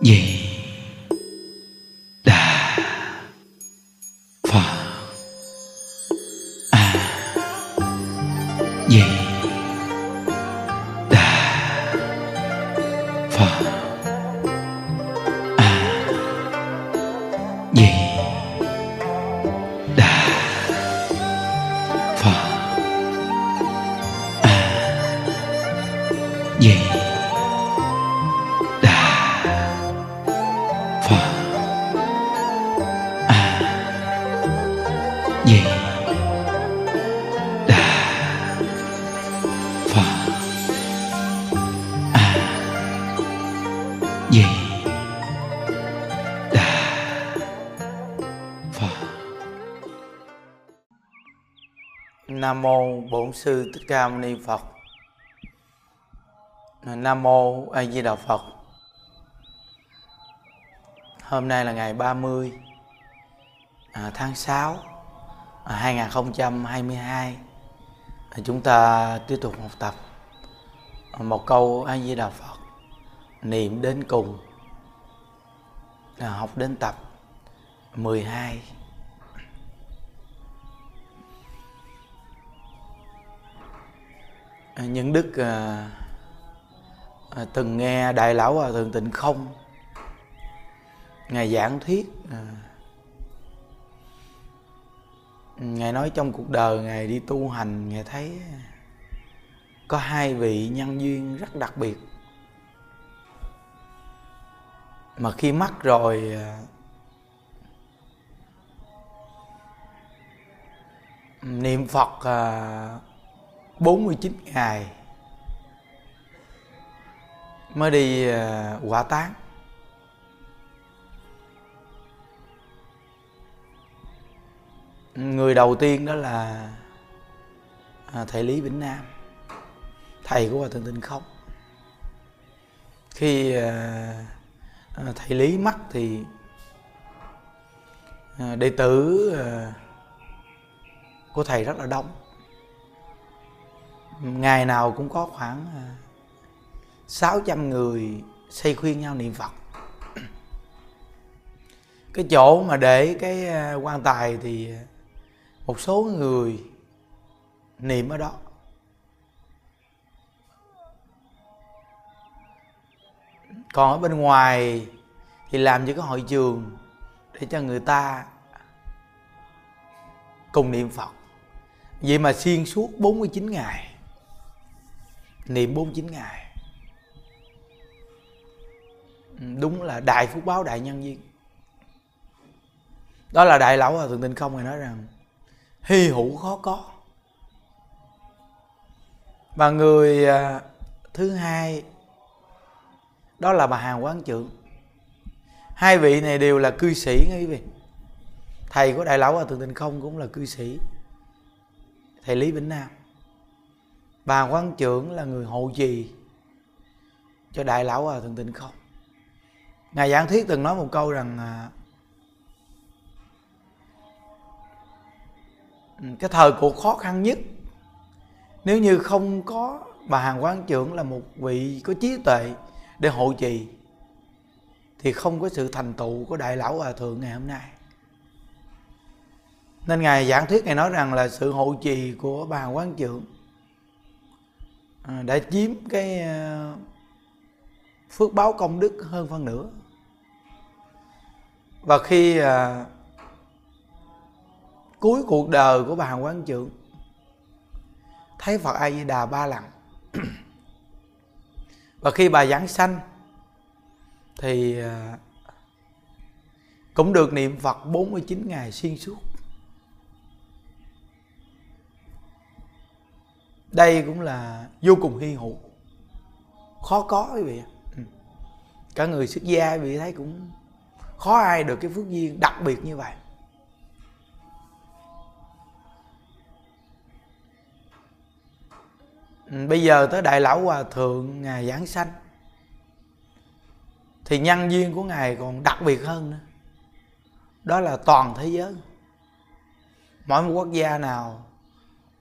di Bổn sư Thích Ca Mâu Ni Phật. Nam mô A Di Đà Phật. Hôm nay là ngày 30 à, tháng 6 à, 2022. À, chúng ta tiếp tục học tập một câu A Di Đà Phật niệm đến cùng. À, học đến tập 12. Những đức à, à, từng nghe đại lão hòa thượng tịnh không? Ngài giảng thuyết à, ngài nói trong cuộc đời ngài đi tu hành ngài thấy có hai vị nhân duyên rất đặc biệt. Mà khi mắc rồi à, niệm phật à, 49 ngày mới đi ờ, quả tán người đầu tiên đó là à, thầy lý vĩnh nam, thầy của hòa thượng tịnh không. Khi ờ, ờ, thầy lý mất thì đệ tử của thầy rất là đông ngày nào cũng có khoảng à, 600 người xây khuyên nhau niệm Phật. Cái chỗ mà để cái à, quan tài thì à, một số người niệm ở đó. Còn ở bên ngoài thì làm cho cái hội trường để cho người ta cùng niệm Phật. Vậy mà xuyên suốt 49 ngày niệm 49 ngày. Ừ, đúng là đại phúc báo đại nhân duyên đó là đại lão hòa thượng tinh không ngài nói rằng hy hữu khó có. Và người à, thứ hai, đó là bà hàng quán trưởng. Hai vị này đều là cư sĩ nghe quý vị. Thầy của đại lão hòa thượng tinh không cũng là cư sĩ. Thầy lý vĩnh nam bà quan trưởng là người hộ trì cho đại lão hòa thượng tịnh không. Ngài giảng thuyết từng nói một câu rằng à, cái thời cuộc khó khăn nhất, nếu như không có bà hàng quán trưởng là một vị có trí tuệ để hộ trì, thì không có sự thành tựu của đại lão hòa thượng ngày hôm nay. Nên ngài giảng thuyết ngài nói rằng là sự hộ trì của bà hàng quán trưởng À, đã chiếm cái ờ, phước báo công đức hơn phân nửa. Và khi à, cuối cuộc đời của bà Hàng quán trưởng thấy Phật A Di Đà ba lần. Và khi bà giảng sanh thì à, cũng được niệm Phật 49 ngày xuyên suốt. Đây cũng là vô cùng hy hữu. Khó có quý vị. Ừ. cả người xuất gia quý vị thấy cũng khó ai được cái phước duyên đặc biệt như vậy. Ừ, bây giờ tới đại lão hòa thượng, ngài giảng sanh. Thì nhân duyên của ngài còn đặc biệt hơn nữa. Đó là toàn thế giới. Mỗi một quốc gia nào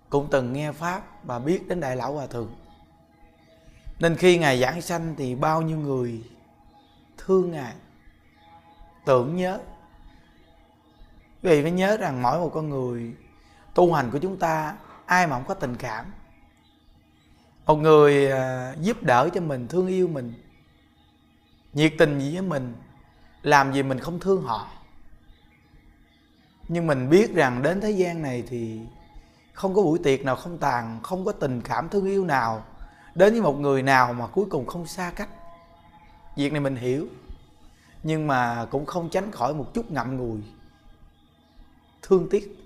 cũng từng nghe pháp và biết đến đại lão hòa thượng. Nên khi ngài giảng sanh thì bao nhiêu người thương ngài, tưởng nhớ. Vì phải nhớ rằng mỗi một con người, tu hành của chúng ta, ai mà không có tình cảm. Một người à, giúp đỡ cho mình, thương yêu mình, nhiệt tình gì với mình, làm gì mình không thương họ. Nhưng mình biết rằng đến thế gian này thì không có buổi tiệc nào, không tàn, không có tình cảm thương yêu nào đến với một người nào mà cuối cùng không xa cách. Việc này mình hiểu, nhưng mà cũng không tránh khỏi một chút ngậm ngùi, thương tiếc.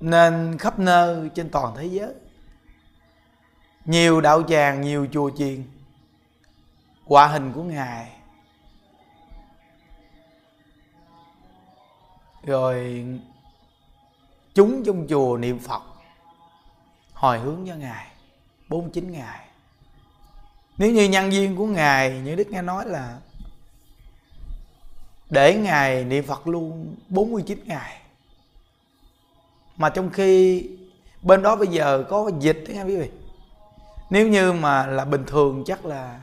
Nên khắp nơi trên toàn thế giới, nhiều đạo tràng, nhiều chùa chiền họa hình của ngài. Rồi chúng trong chùa niệm phật, hồi hướng cho ngài 49 ngày. Nếu như nhân viên của ngài, như đức nghe nói là để ngài niệm phật luôn 49 ngày. Mà trong khi bên đó bây giờ có dịch đấy nha quý vị. Nếu như mà là bình thường chắc là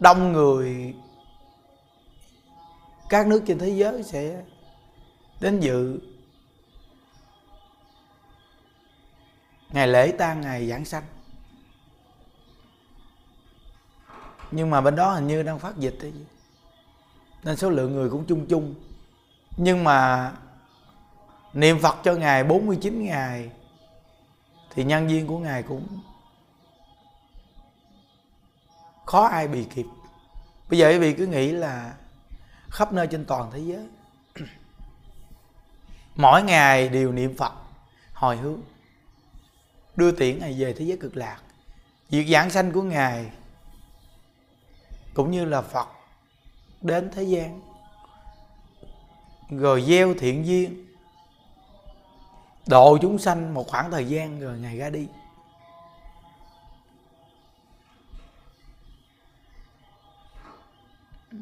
đông người các nước trên thế giới sẽ đến dự. Ngày lễ tang ngày giảng sanh. Nhưng mà bên đó hình như đang phát dịch ấy. nên số lượng người cũng chung chung. Nhưng mà niệm Phật cho ngài 49 ngày, thì nhân viên của ngài cũng khó ai bị kịp. Bây giờ quý vị cứ nghĩ là khắp nơi trên toàn thế giới mỗi ngày đều niệm phật, hồi hướng, đưa tiễn ngài về thế giới cực lạc việc giảng sanh của ngài, cũng như là phật đến thế gian, rồi gieo thiện duyên, độ chúng sanh một khoảng thời gian rồi ngài ra đi.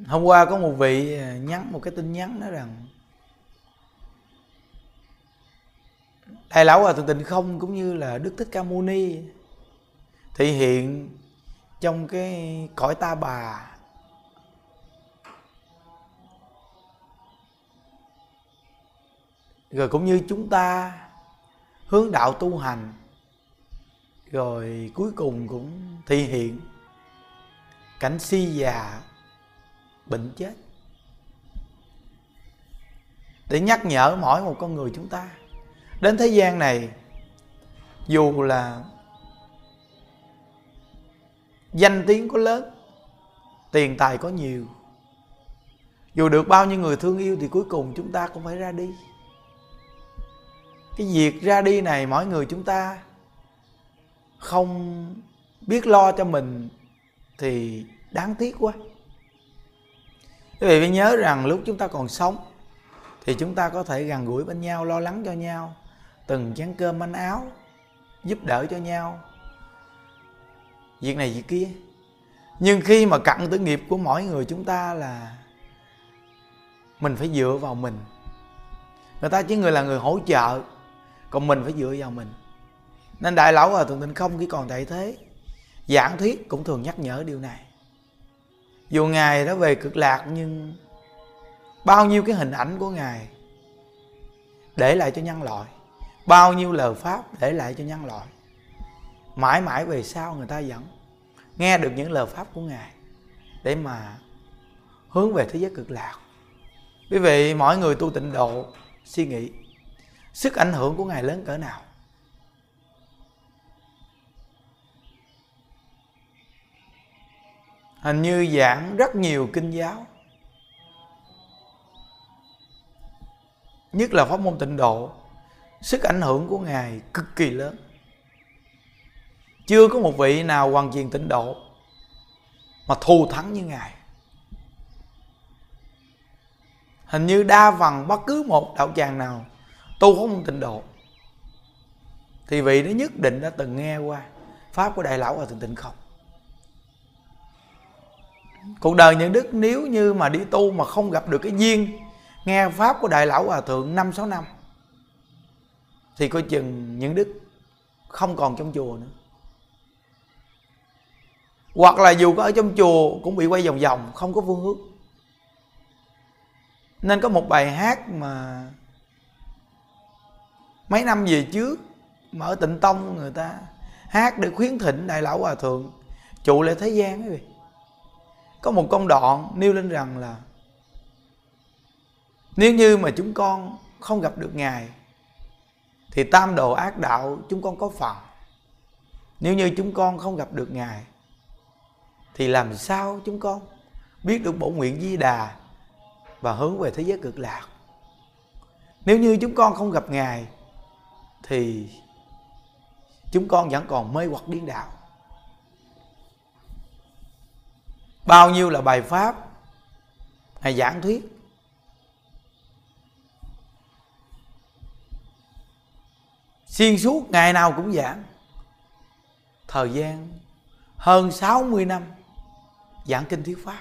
Hôm qua có một vị nhắn, một cái tin nhắn nói rằng đại lão hòa thượng tịnh không cũng như là đức thích ca mâu ni thị hiện trong cái cõi ta bà. Rồi cũng như chúng ta hướng đạo tu hành, rồi cuối cùng cũng thị hiện cảnh si già, bệnh chết. Để nhắc nhở mỗi một con người chúng ta đến thế gian này, dù là danh tiếng có lớn, tiền tài có nhiều, dù được bao nhiêu người thương yêu thì cuối cùng chúng ta cũng phải ra đi. Cái việc ra đi này mỗi người chúng ta không biết lo cho mình thì đáng tiếc quá. Quý vị phải nhớ rằng lúc chúng ta còn sống thì chúng ta có thể gần gũi bên nhau, lo lắng cho nhau từng chén cơm manh áo giúp đỡ cho nhau. Việc này việc kia. Nhưng khi mà cặn tử nghiệp của mỗi người chúng ta là mình phải dựa vào mình. Người ta chỉ người là người hỗ trợ, còn mình phải dựa vào mình. Nên đại lão hòa thượng tịnh không khi còn tại thế, giảng thuyết cũng thường nhắc nhở điều này. Dù ngài đã về cực lạc, nhưng bao nhiêu cái hình ảnh của ngài để lại cho nhân loại bao nhiêu lời pháp để lại cho nhân loại. Mãi mãi về sau người ta vẫn nghe được những lời pháp của ngài để mà hướng về thế giới cực lạc. Quý vị mỗi người tu tịnh độ, suy nghĩ, sức ảnh hưởng của ngài lớn cỡ nào? Hình như giảng rất nhiều kinh giáo. Nhất là pháp môn tịnh độ sức ảnh hưởng của ngài cực kỳ lớn. Chưa có một vị nào hoàn truyền tịnh độ mà thù thắng như ngài. Hình như đa phần bất cứ một đạo tràng nào, tu không tịnh độ. Thì vị đó nhất định đã từng nghe qua pháp của đại lão hòa thượng tịnh không? Cuộc đời những đức nếu như mà đi tu mà không gặp được cái duyên, nghe pháp của đại lão hòa thượng năm sáu năm thì coi chừng những đức không còn trong chùa nữa. Hoặc là dù có ở trong chùa cũng bị quay vòng vòng, không có phương hướng. Nên có một bài hát mà mấy năm về trước mà ở tịnh tông người ta hát để khuyến thỉnh đại lão hòa thượng trụ lại thế gian ấy. Có một công đoạn nêu lên rằng là nếu như mà chúng con không gặp được ngài thì tam đồ ác đạo chúng con có phần. Nếu như chúng con không gặp được ngài, thì làm sao chúng con biết được bổ nguyện di đà và hướng về thế giới cực lạc? Nếu như chúng con không gặp ngài, thì chúng con vẫn còn mê hoặc điên đạo bao nhiêu là bài pháp ngài giảng thuyết xuyên suốt, ngày nào cũng giảng. Thời gian, hơn 60 năm giảng kinh thuyết pháp.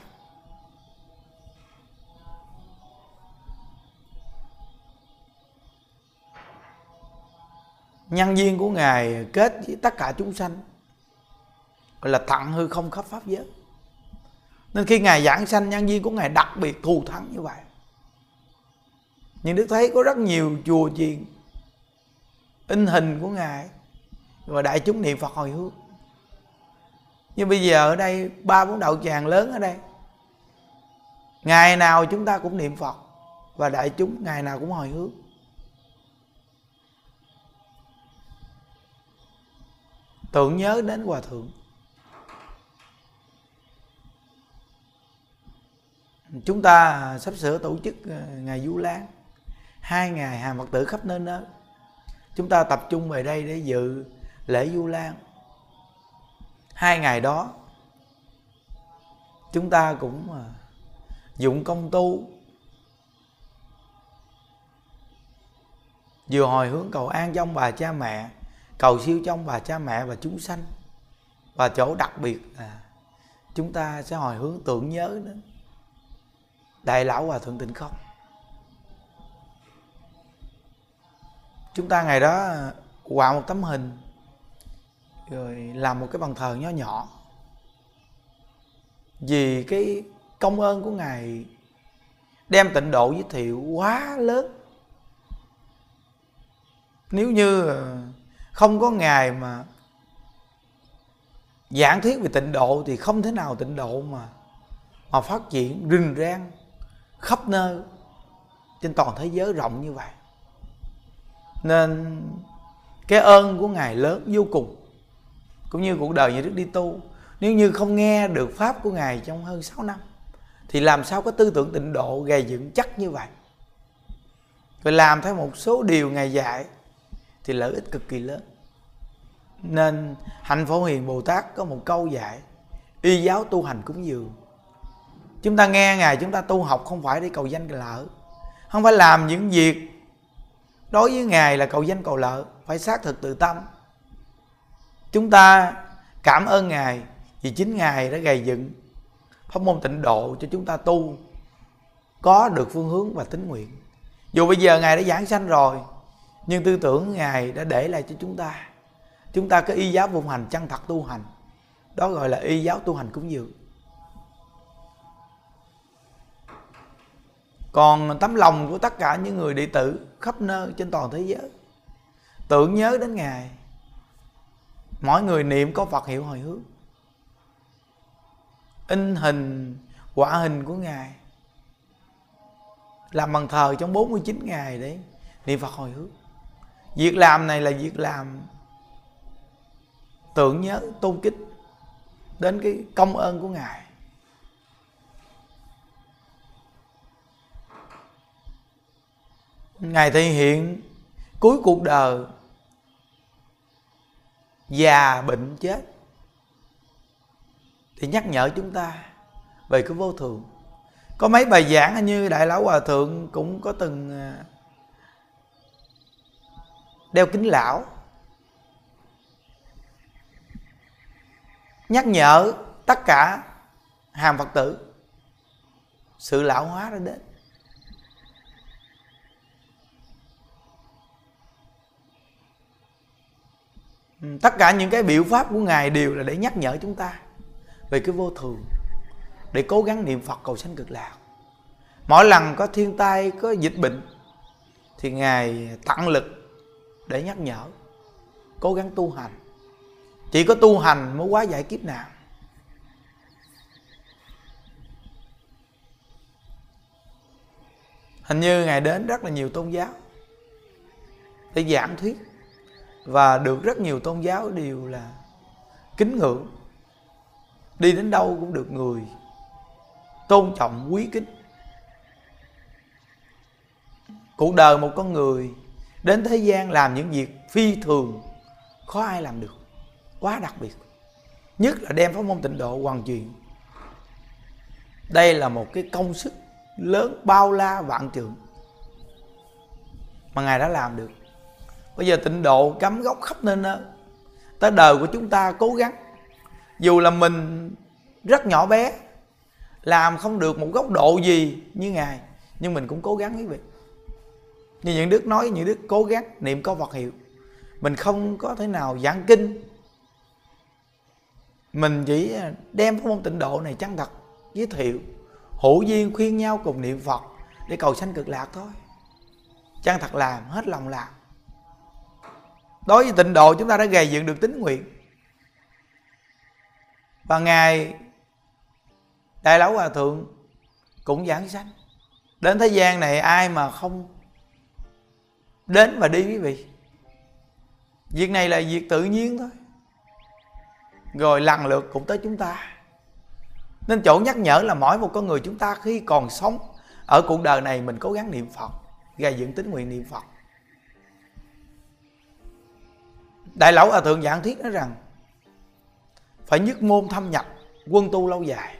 Nhân viên của ngài kết với tất cả chúng sanh gọi là thặng hư không khắp pháp giới. Nên khi ngài giảng sanh, nhân viên của ngài đặc biệt thù thắng như vậy. Nhưng đức thấy có rất nhiều chùa chiền in hình của ngài và đại chúng niệm phật hồi hướng. Nhưng bây giờ ở đây, ba bốn đạo tràng lớn ở đây, ngày nào chúng ta cũng niệm phật và đại chúng ngày nào cũng hồi hướng. Tưởng nhớ đến hòa thượng. Chúng ta sắp sửa tổ chức ờ, ngày du lan hai ngày hàng phật tử khắp nơi nơi chúng ta tập trung về đây để dự lễ du lan. Hai ngày đó, chúng ta cũng à, dụng công tu. Vừa hồi hướng cầu an trong bà cha mẹ, cầu siêu trong bà cha mẹ và chúng sanh. Và chỗ đặc biệt là chúng ta sẽ hồi hướng tưởng nhớ đến đại lão hòa thượng tịnh không. Chúng ta ngày đó ờ, quạo một tấm hình, rồi làm một cái bàn thờ nhỏ nhỏ. Vì cái công ơn của ngài đem tịnh độ giới thiệu quá lớn. Nếu như ờ, không có ngài mà giảng thuyết về tịnh độ thì không thể nào tịnh độ mà mà phát triển rình rang khắp nơi trên toàn thế giới rộng như vậy nên cái ơn của ngài lớn vô cùng, cũng như cuộc đời như đức đi tu. Nếu như không nghe được pháp của ngài trong hơn 6 năm, thì làm sao có tư tưởng tịnh độ gầy dựng chắc như vậy? Rồi làm theo một số điều ngài dạy thì lợi ích cực kỳ lớn. Nên hạnh phổ hiền bồ tát có một câu dạy, y giáo tu hành cúng dường. Chúng ta nghe ngài, chúng ta tu học không phải để cầu danh lợi không phải làm những việc đối với ngài là cầu danh cầu lợi, phải xác thực tự tâm. Chúng ta cảm ơn ngài vì chính ngài đã gầy dựng pháp môn tịnh độ cho chúng ta tu, có được phương hướng và tính nguyện. Dù bây giờ ngài đã giảng sanh rồi, nhưng tư tưởng ngài đã để lại cho chúng ta. Chúng ta có y giáo vùng hành, chân thật tu hành. Đó gọi là y giáo tu hành cúng dường. Còn tấm lòng của tất cả những người đệ tử khắp nơi trên toàn thế giới, tưởng nhớ đến ngài, mỗi người niệm có phật hiệu hồi hướng. In hình, quả hình của ngài, làm bằng thờ trong 49 ngày đấy niệm phật hồi hướng. Việc làm này là việc làm tưởng nhớ, tôn kính đến cái công ơn của ngài. Ngài thể hiện cuối cuộc đời già bệnh chết. Thì nhắc nhở chúng ta về cái vô thường. Có mấy bài giảng như đại lão hòa thượng cũng có từng à, đeo kính lão. Nhắc nhở tất cả hàm phật tử, sự lão hóa đã đến. Ừ, tất cả những cái biểu pháp của ngài đều là để nhắc nhở chúng ta về cái vô thường, để cố gắng niệm phật cầu sanh cực lạc. Mỗi lần có thiên tai, có dịch bệnh, thì ngài tặng lực để nhắc nhở, cố gắng tu hành. Chỉ có tu hành mới quá giải kiếp nào hình như ngài đến rất là nhiều tôn giáo để giảng thuyết và được rất nhiều tôn giáo đều là kính ngưỡng. Đi đến đâu cũng được người tôn trọng, quý kính. Cuộc đời một con người đến thế gian làm những việc phi thường, khó ai làm được, quá đặc biệt. Nhất là đem pháp môn tịnh độ hoàn truyền. Đây là một cái công sức lớn, bao la, vạn trượng mà ngài đã làm được bây giờ tịnh độ cắm gốc khắp nên đó tới đời của chúng ta cố gắng. Dù là mình rất nhỏ bé, làm không được một góc độ gì như ngài, nhưng mình cũng cố gắng quý vị. Như những đức nói, những đức cố gắng niệm có Phật hiệu. Mình không có thể nào giảng kinh. Mình chỉ đem cái môn tịnh độ này chân thật giới thiệu, hữu duyên khuyên nhau cùng niệm Phật để cầu sanh cực lạc thôi. Chân thật làm, hết lòng làm đối với tịnh độ chúng ta đã gầy dựng được tính nguyện. Và ngài đại lão hòa thượng cũng giảng sanh. Đến thế gian này ai mà không đến và đi quý vị? Việc này là việc tự nhiên thôi. Rồi lần lượt cũng tới chúng ta. Nên chỗ nhắc nhở là mỗi một con người chúng ta khi còn sống ở cuộc đời này mình cố gắng niệm phật, gây dựng tính nguyện niệm phật. Đại lão hòa thượng giảng thiết nói rằng, phải nhất môn thâm nhập, quân tu lâu dài.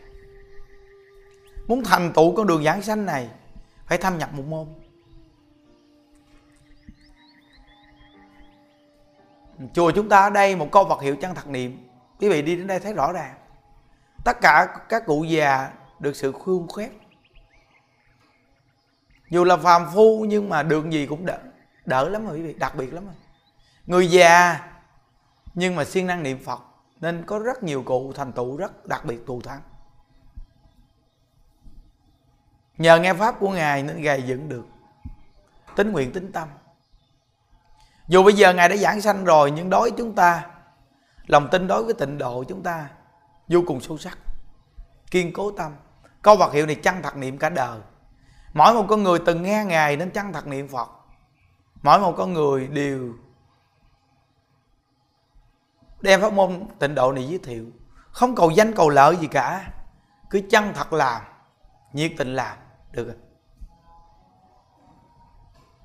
Muốn thành tựu con đường giảng sanh này, phải thâm nhập một môn. Chùa chúng ta ở đây một câu vật hiệu chân thật niệm. Quý vị đi đến đây thấy rõ ràng. Tất cả các cụ già được sự khuyên khuyết dù là phàm phu nhưng mà đường gì cũng đỡ đỡ lắm rồi quý vị, đặc biệt lắm rồi người già, nhưng mà siêng năng niệm phật, nên có rất nhiều cụ thành tựu rất đặc biệt thù thắng. Nhờ nghe pháp của ngài nên gầy dựng được tính nguyện tính tâm. Dù bây giờ ngài đã giảng sanh rồi, nhưng đối với chúng ta, lòng tin đối với tịnh độ chúng ta vô cùng sâu sắc, kiên cố tâm. Câu vật hiệu này chăng thật niệm cả đời. Mỗi một con người từng nghe ngài nên chăng thật niệm phật. Mỗi một con người đều đem pháp môn tịnh độ này giới thiệu. Không cầu danh, cầu lợi gì cả. Cứ chân thật làm, nhiệt tình làm, được rồi.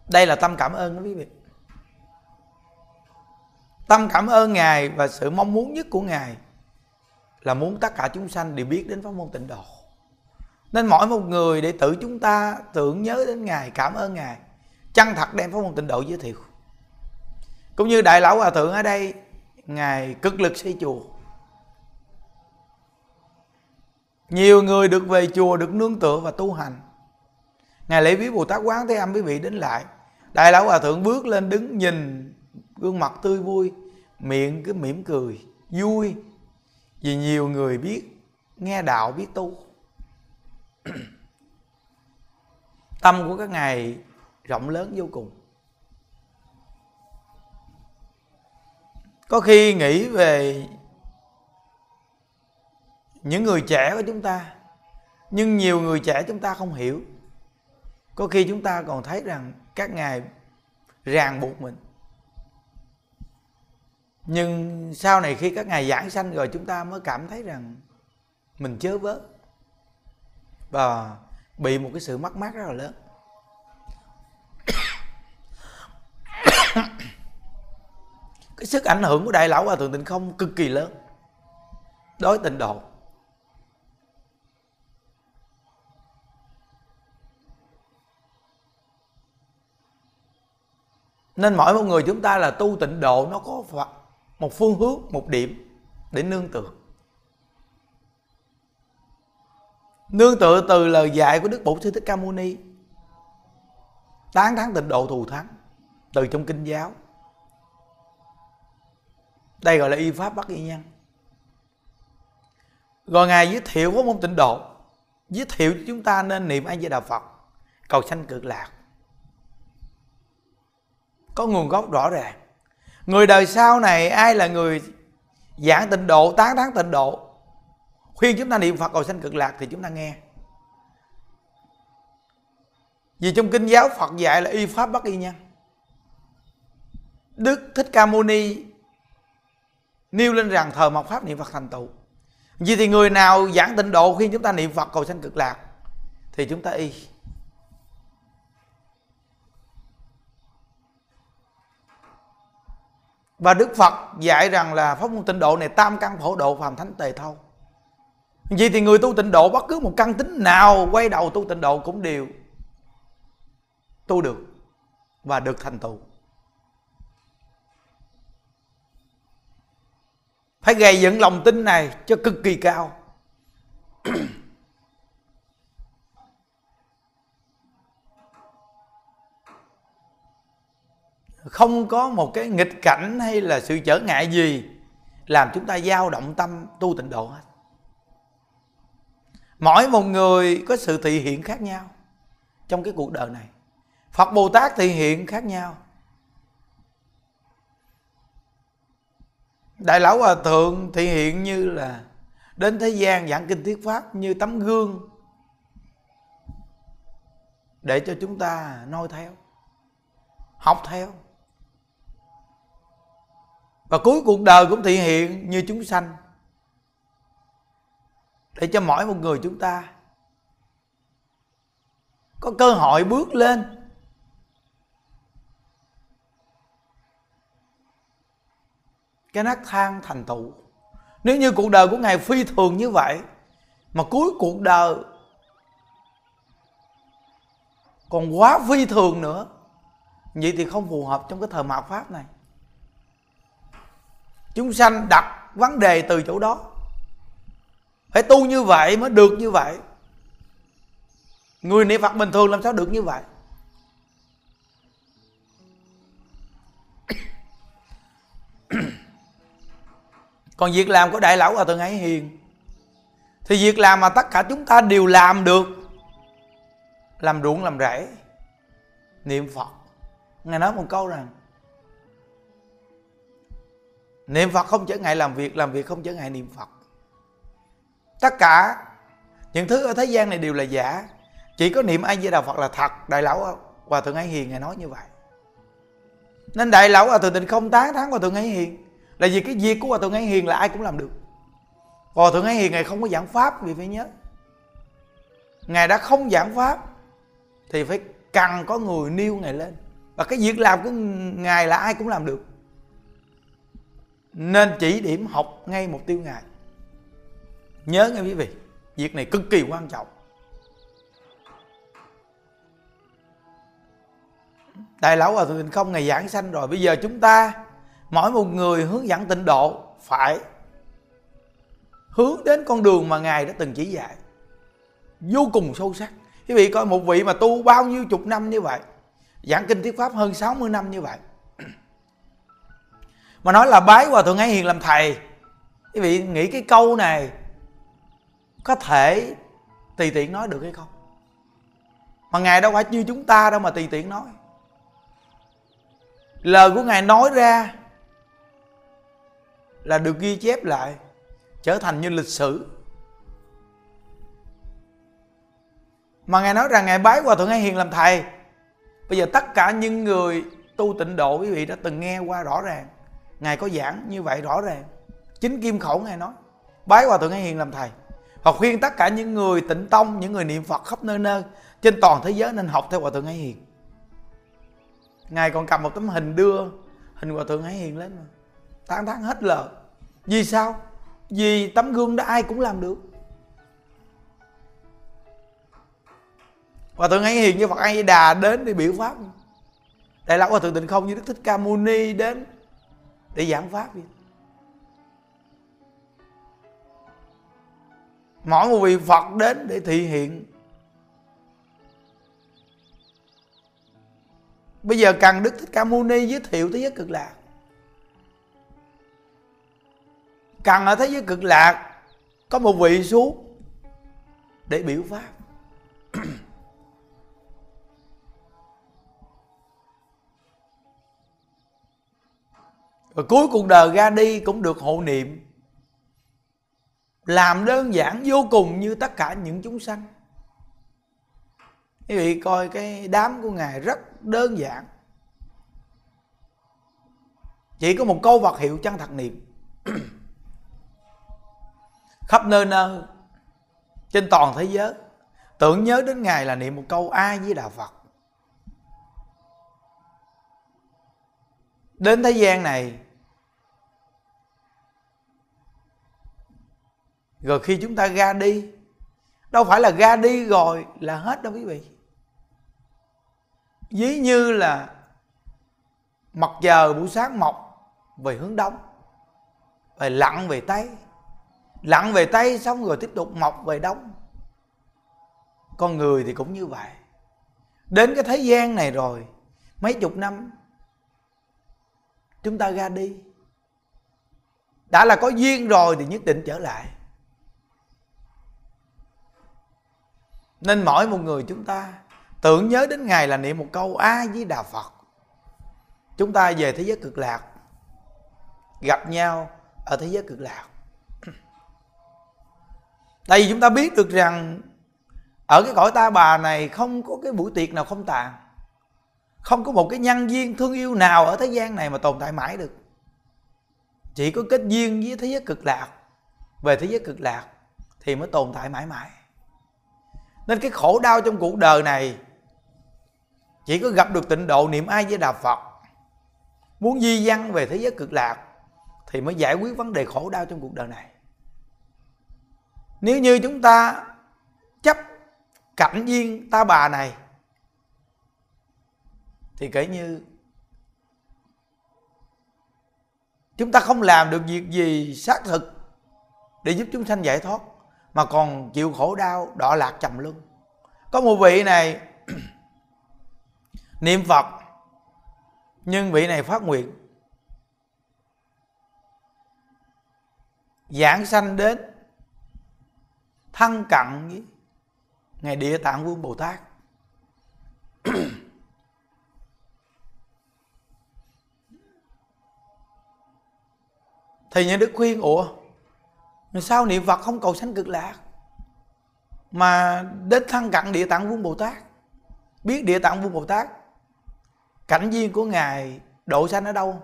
Đây là tâm cảm ơn đó, quý vị. Tâm cảm ơn ngài và sự mong muốn nhất của ngài là muốn tất cả chúng sanh đều biết đến pháp môn tịnh độ. Nên mỗi một người đệ tử chúng ta tưởng nhớ đến ngài, cảm ơn ngài, chân thật đem pháp môn tịnh độ giới thiệu. Cũng như đại lão hòa thượng ở đây ngài cực lực xây chùa. Nhiều người được về chùa, được nương tựa và tu hành. Ngài lễ viếng bồ tát quán thế âm quý vị đến lại. Đại lão hòa thượng bước lên đứng nhìn gương mặt tươi vui, miệng cứ mỉm cười, vui. Vì nhiều người biết, nghe đạo, biết tu. Tâm của các ngài rộng lớn vô cùng. Có khi nghĩ về những người trẻ của chúng ta, nhưng nhiều người trẻ chúng ta không hiểu. Có khi chúng ta còn thấy rằng các ngài ràng buộc mình. Nhưng sau này khi các ngài giảng sanh rồi, chúng ta mới cảm thấy rằng mình chớ vớ và bị một cái sự mất mát rất là lớn. Cái sức ảnh hưởng của đại lão hòa thượng tịnh không cực kỳ lớn. Đối tịnh độ. Nên mỗi một người chúng ta là tu tịnh độ, nó có một phương hướng, một điểm để nương tựa. Nương tựa từ lời dạy của đức bổn sư thích ca mâu ni. Tán thắng tịnh độ thù thắng từ trong kinh giáo đây gọi là y pháp bắt y nhân. Rồi ngài giới thiệu với môn tịnh độ. Giới thiệu cho chúng ta nên niệm a di đà phật. Cầu sanh cực lạc. Có nguồn gốc rõ ràng. Người đời sau này, ai là người giảng tịnh độ, tán thán tịnh độ? Khuyên chúng ta niệm phật cầu sanh cực lạc thì chúng ta nghe. Vì trong kinh giáo phật dạy là y pháp bất y nhân. Đức thích ca mâu ni nêu lên rằng thờ mộc pháp niệm phật thành tựu. Vì thì người nào giảng tịnh độ khi chúng ta niệm phật cầu sanh cực lạc, thì chúng ta y. Và đức phật dạy rằng là pháp môn tịnh độ này tam căn phổ độ phàm thánh tề thâu. Vì thì người tu tịnh độ bất cứ một căn tính nào quay đầu tu tịnh độ cũng đều tu được và được thành tựu. Phải gây dựng lòng tin này cho cực kỳ cao. Không có một cái nghịch cảnh hay là sự trở ngại gì làm chúng ta dao động tâm tu tịnh độ hết. Mỗi một người có sự thị hiện khác nhau trong cái cuộc đời này. Phật bồ tát thị hiện khác nhau. Đại lão hòa thượng thể hiện như là đến thế gian giảng kinh thuyết pháp như tấm gương để cho chúng ta noi theo, học theo. Và cuối cuộc đời cũng thể hiện như chúng sanh để cho mỗi một người chúng ta có cơ hội bước lên cái nát thang thành tựu. Nếu như cuộc đời của ngài phi thường như vậy, mà cuối cuộc đời còn quá phi thường nữa, vậy thì không phù hợp trong cái thời mạt pháp này. Chúng sanh đặt vấn đề từ chỗ đó. Phải tu như vậy mới được như vậy. Người niệm phật bình thường làm sao được như vậy? Còn việc làm của đại lão hòa thượng hải hiền. Thì việc làm mà tất cả chúng ta đều làm được. Làm ruộng, làm rẫy, niệm phật. Ngài nói một câu rằng, niệm phật không trở ngại làm việc làm việc không trở ngại niệm phật. Tất cả những thứ ở thế gian này đều là giả. Chỉ có niệm ai với đạo phật là thật. Đại lão hòa thượng ấy hiền, ngài nói như vậy. Nên đại lão hòa thượng tịnh không tá thắng hòa thượng ấy hiền là vì cái việc của hòa thượng ấy hiền là ai cũng làm được. Hòa thượng ấy hiền ngài không có giảng pháp, vì phải nhớ. Ngài đã không giảng pháp, thì phải cần có người nêu ngài lên. Và cái việc làm của ngài là ai cũng làm được. Nên chỉ điểm học ngay mục tiêu ngài. Nhớ nghe quý vị, việc này cực kỳ quan trọng. Đại lão hòa thượng không ngày giảng sanh rồi. Bây giờ chúng ta mỗi một người hướng dẫn tịnh độ phải hướng đến con đường mà ngài đã từng chỉ dạy. Vô cùng sâu sắc. Quý vị coi một vị mà tu bao nhiêu chục năm như vậy, giảng kinh thuyết pháp hơn 60 năm như vậy. Mà nói là bái hòa thượng ấy hiền làm thầy, quý vị nghĩ cái câu này có thể tùy tiện nói được hay không? Mà ngài đâu phải như chúng ta đâu mà tùy tiện nói. Lời của ngài nói ra là được ghi chép lại, trở thành như lịch sử. Mà ngài nói rằng ngài bái hòa thượng hay hiền làm thầy. Bây giờ tất cả những người tu tịnh độ, quý vị đã từng nghe qua rõ ràng. Ngài có giảng như vậy rõ ràng. Chính kim khẩu ngài nói, bái hòa thượng hay hiền làm thầy, và khuyên tất cả những người tịnh tông, những người niệm phật khắp nơi nơi, trên toàn thế giới nên học theo hòa thượng hay hiền. Ngài còn cầm một tấm hình đưa hình hòa thượng hay hiền lên mà tán thán hết lời. Vì sao? Vì tấm gương đó ai cũng làm được. Hòa thượng hay hiền như phật a di đà đến để biểu pháp. Đại lão hòa thượng tịnh không như đức thích ca mâu ni đến để giảng pháp vậy. Mỗi một vị phật đến để thị hiện. Bây giờ cần đức thích ca mâu ni giới thiệu thế giới cực lạc. Cần ở thế giới cực lạc, có một vị xuống để biểu pháp. Và cuối cuộc đời ra đi cũng được hộ niệm. Làm đơn giản vô cùng như tất cả những chúng sanh. Quý vị coi cái đám của Ngài rất đơn giản. Chỉ có một câu vật hiệu chân thật niệm. Khắp nơi nơi, Trên toàn thế giới. Tưởng nhớ đến Ngài là niệm một câu ai với Đạo Phật. Đến thế gian này, Rồi khi chúng ta ra đi, Đâu phải là ra đi rồi là hết đâu quý vị. Ví như là Mặt trời buổi sáng mọc về hướng đông, về lặn về Tây. Lặn về Tây xong rồi tiếp tục mọc về Đông. Con người thì cũng như vậy. Đến cái thế gian này rồi, Mấy chục năm, Chúng ta ra đi. Đã là có duyên rồi thì nhất định trở lại. Nên mỗi một người chúng ta Tưởng nhớ đến Ngài là niệm một câu A với Đà Phật. Chúng ta về thế giới cực lạc, Gặp nhau ở thế giới cực lạc. Tại vì chúng ta biết được rằng Ở cái cõi ta bà này không có cái buổi tiệc nào không tàn. Không có một cái nhân duyên thương yêu nào ở thế gian này mà tồn tại mãi được. Chỉ có kết duyên với thế giới cực lạc. Về thế giới cực lạc Thì mới tồn tại mãi mãi. Nên cái khổ đau trong cuộc đời này, chỉ có gặp được tịnh độ niệm ai với đà phật, muốn di văn về thế giới cực lạc thì mới giải quyết vấn đề khổ đau trong cuộc đời này nếu như chúng ta chấp cảnh duyên ta bà này, thì kể như chúng ta không làm được việc gì xác thực để giúp chúng sanh giải thoát, mà còn chịu khổ đau đọa lạc trầm luân. Có một vị này, niệm phật, nhưng vị này phát nguyện, giảng sanh đến thân cận với ngài địa tạng vương bồ tát. Thì nhà đức khuyên, ủa sao niệm phật không cầu sanh cực lạc? Mà đến thân cận địa tạng vương bồ tát. Biết địa tạng vương bồ tát, cảnh viên của ngài độ sanh ở đâu?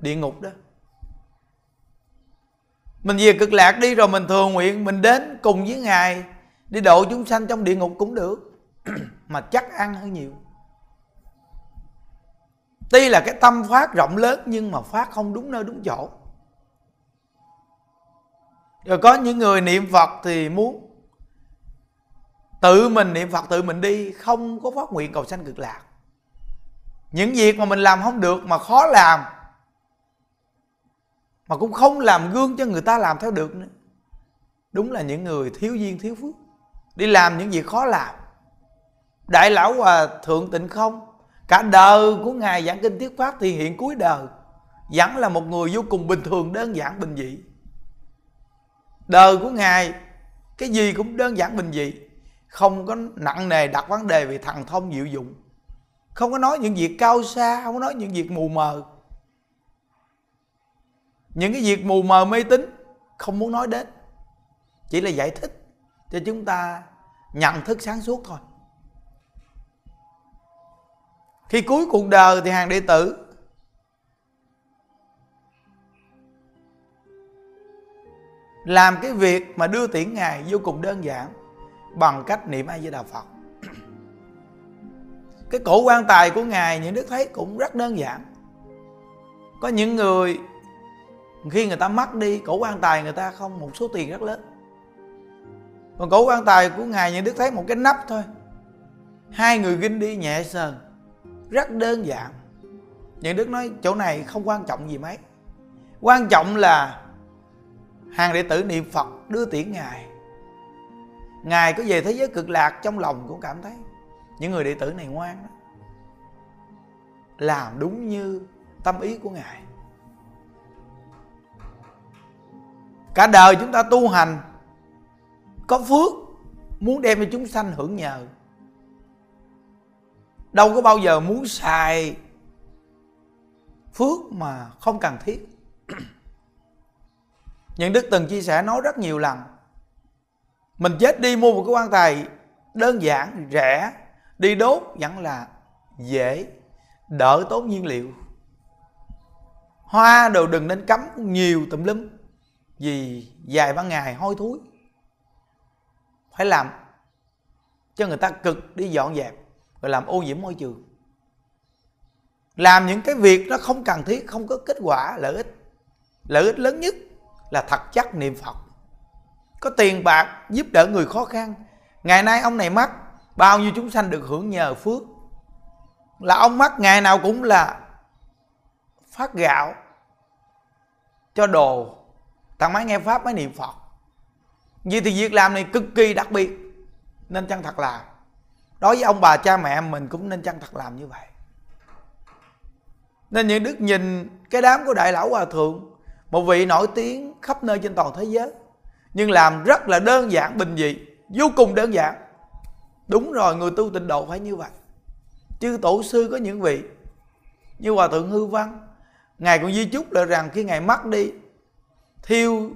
Địa ngục đó mình về cực lạc đi rồi mình thường nguyện, mình đến cùng với ngài. Đi độ chúng sanh trong địa ngục cũng được. Mà chắc ăn hơn nhiều. Tuy là cái tâm phát rộng lớn nhưng mà phát không đúng nơi đúng chỗ. Rồi có những người niệm phật thì muốn tự mình niệm phật, tự mình đi, không có phát nguyện cầu sanh cực lạc. Những việc mà mình làm không được mà khó làm mà cũng không làm gương cho người ta làm theo được nữa. Đúng là những người thiếu duyên, thiếu phước. Đi làm những việc khó làm. Đại lão hòa thượng tịnh không? Cả đời của ngài giảng kinh thuyết pháp thì hiện cuối đời. Vẫn là một người vô cùng bình thường, đơn giản, bình dị. Đời của ngài, cái gì cũng đơn giản, bình dị. Không có nặng nề đặt vấn đề về thần thông diệu dụng. Không có nói những việc cao xa, không có nói những việc mù mờ những cái việc mù mờ mê tín, không muốn nói đến. Chỉ là giải thích cho chúng ta nhận thức sáng suốt thôi. Khi cuối cuộc đời thì hàng đệ tử làm cái việc mà đưa tiễn ngài vô cùng đơn giản bằng cách niệm a di đà phật. Cái cổ quan tài của ngài, những đức thấy cũng rất đơn giản. Có những người khi người ta mất đi, cổ quan tài người ta không, một số tiền rất lớn. Còn cổ quan tài của ngài những đức thấy một cái nắp thôi. Hai người ginh đi nhẹ sờn, rất đơn giản. Những đức nói chỗ này không quan trọng gì mấy. Quan trọng là hàng đệ tử niệm phật đưa tiễn ngài. Ngài có về thế giới cực lạc trong lòng cũng cảm thấy những người đệ tử này ngoan đó làm đúng như tâm ý của ngài. Cả đời chúng ta tu hành, có phước, muốn đem cho chúng sanh hưởng nhờ. Đâu có bao giờ muốn xài phước mà không cần thiết. Những đức từng chia sẻ nói rất nhiều lần, mình chết đi mua một cái quan tài đơn giản, rẻ, đi đốt vẫn là dễ, đỡ tốn nhiên liệu. Hoa đồ đừng nên cắm nhiều tùm lum vì dài ban ngày hôi thối. Phải làm cho người ta cực đi dọn dẹp rồi làm ô nhiễm môi trường. Làm những cái việc nó không cần thiết, không có kết quả, lợi ích. Lợi ích lớn nhất là thật chắc niệm phật. Có tiền bạc giúp đỡ người khó khăn. Ngày nay ông này mắc, bao nhiêu chúng sanh được hưởng nhờ phước. Là ông mắc, ngày nào cũng là phát gạo cho đồ thằng máy nghe pháp mới niệm phật. Vì thì việc làm này cực kỳ đặc biệt. Nên chân thật làm đối với ông bà cha mẹ mình cũng nên chân thật làm như vậy. Nên những đức nhìn cái đám của đại lão hòa thượng, một vị nổi tiếng khắp nơi trên toàn thế giới, nhưng làm rất là đơn giản, bình dị, vô cùng đơn giản. Đúng rồi, người tu tịnh độ phải như vậy. Chư tổ sư có những vị. Như hòa thượng hư văn, ngài cũng di chúc là rằng khi ngài mất đi thiêu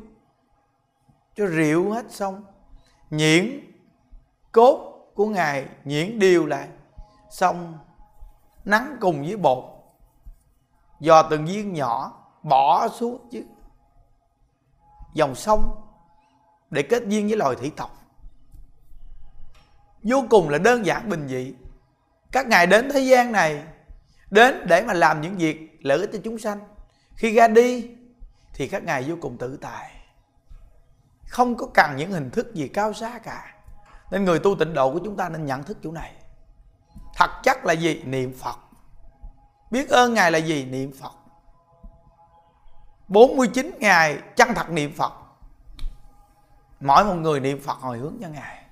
cho rượu hết xong, nhuyễn cốt của ngài nhuyễn điều lại, xong nắng cùng với bột, do từng viên nhỏ bỏ xuống chứ. Dòng sông để kết duyên với loài thủy tộc. Vô cùng là đơn giản bình dị. Các ngài đến thế gian này đến để mà làm những việc lợi ích cho chúng sanh. Khi ra đi thì các ngài vô cùng tự tại. Không có cần những hình thức gì cao xa cả. Nên người tu tịnh độ của chúng ta nên nhận thức chỗ này. Thật chắc là gì? Niệm phật. Biết ơn ngài là gì? Niệm phật. 49 ngày chân thật niệm phật. Mỗi một người niệm phật hồi hướng cho ngài.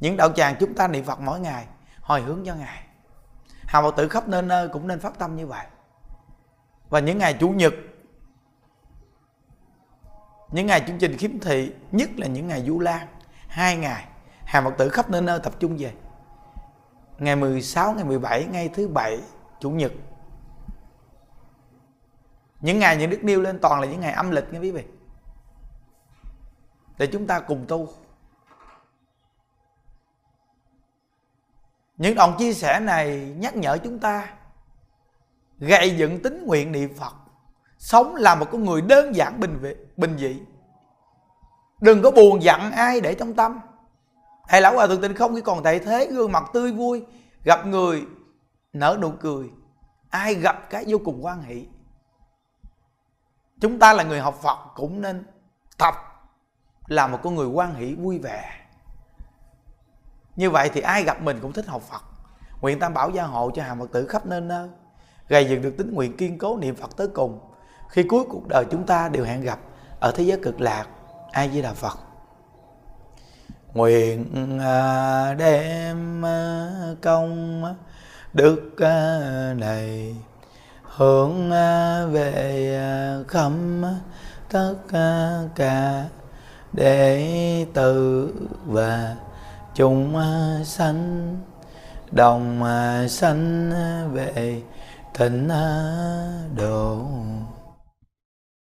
Những đạo tràng chúng ta niệm phật mỗi ngày hồi hướng cho ngài. Hào phật tử khắp nơi nơi cũng nên phát tâm như vậy. Và những ngày chủ nhật những ngày chương trình khiếm thị nhất là những ngày du lan hai ngày hàng phật tử khắp nơi nơi tập trung về. Ngày 16, ngày 17, ngày thứ bảy chủ nhật. Những ngày những đức nêu lên toàn là những ngày âm lịch nha quý vị. Để chúng ta cùng tu. Những đoạn chia sẻ này nhắc nhở chúng ta gây dựng tính nguyện niệm phật sống là một con người đơn giản bình vị, bình dị. Đừng có buồn giận ai để trong tâm. Thầy lão hòa thượng tình không khi còn tại thế gương mặt tươi vui gặp người nở nụ cười. Ai gặp cái vô cùng quan hỷ. Chúng ta là người học phật cũng nên tập là một con người quan hỷ vui vẻ. Như vậy thì ai gặp mình cũng thích học phật. Nguyện tam bảo gia hộ cho hàng phật tử khắp nơi nơi gây dựng được tính nguyện kiên cố niệm phật tới cùng khi cuối cuộc đời chúng ta đều hẹn gặp ở thế giới cực lạc, ai với đà phật? Nguyện à, đem à, công đức à, này hướng về khắp tất cả đệ tử và chúng sanh, đồng sanh về thịnh độ.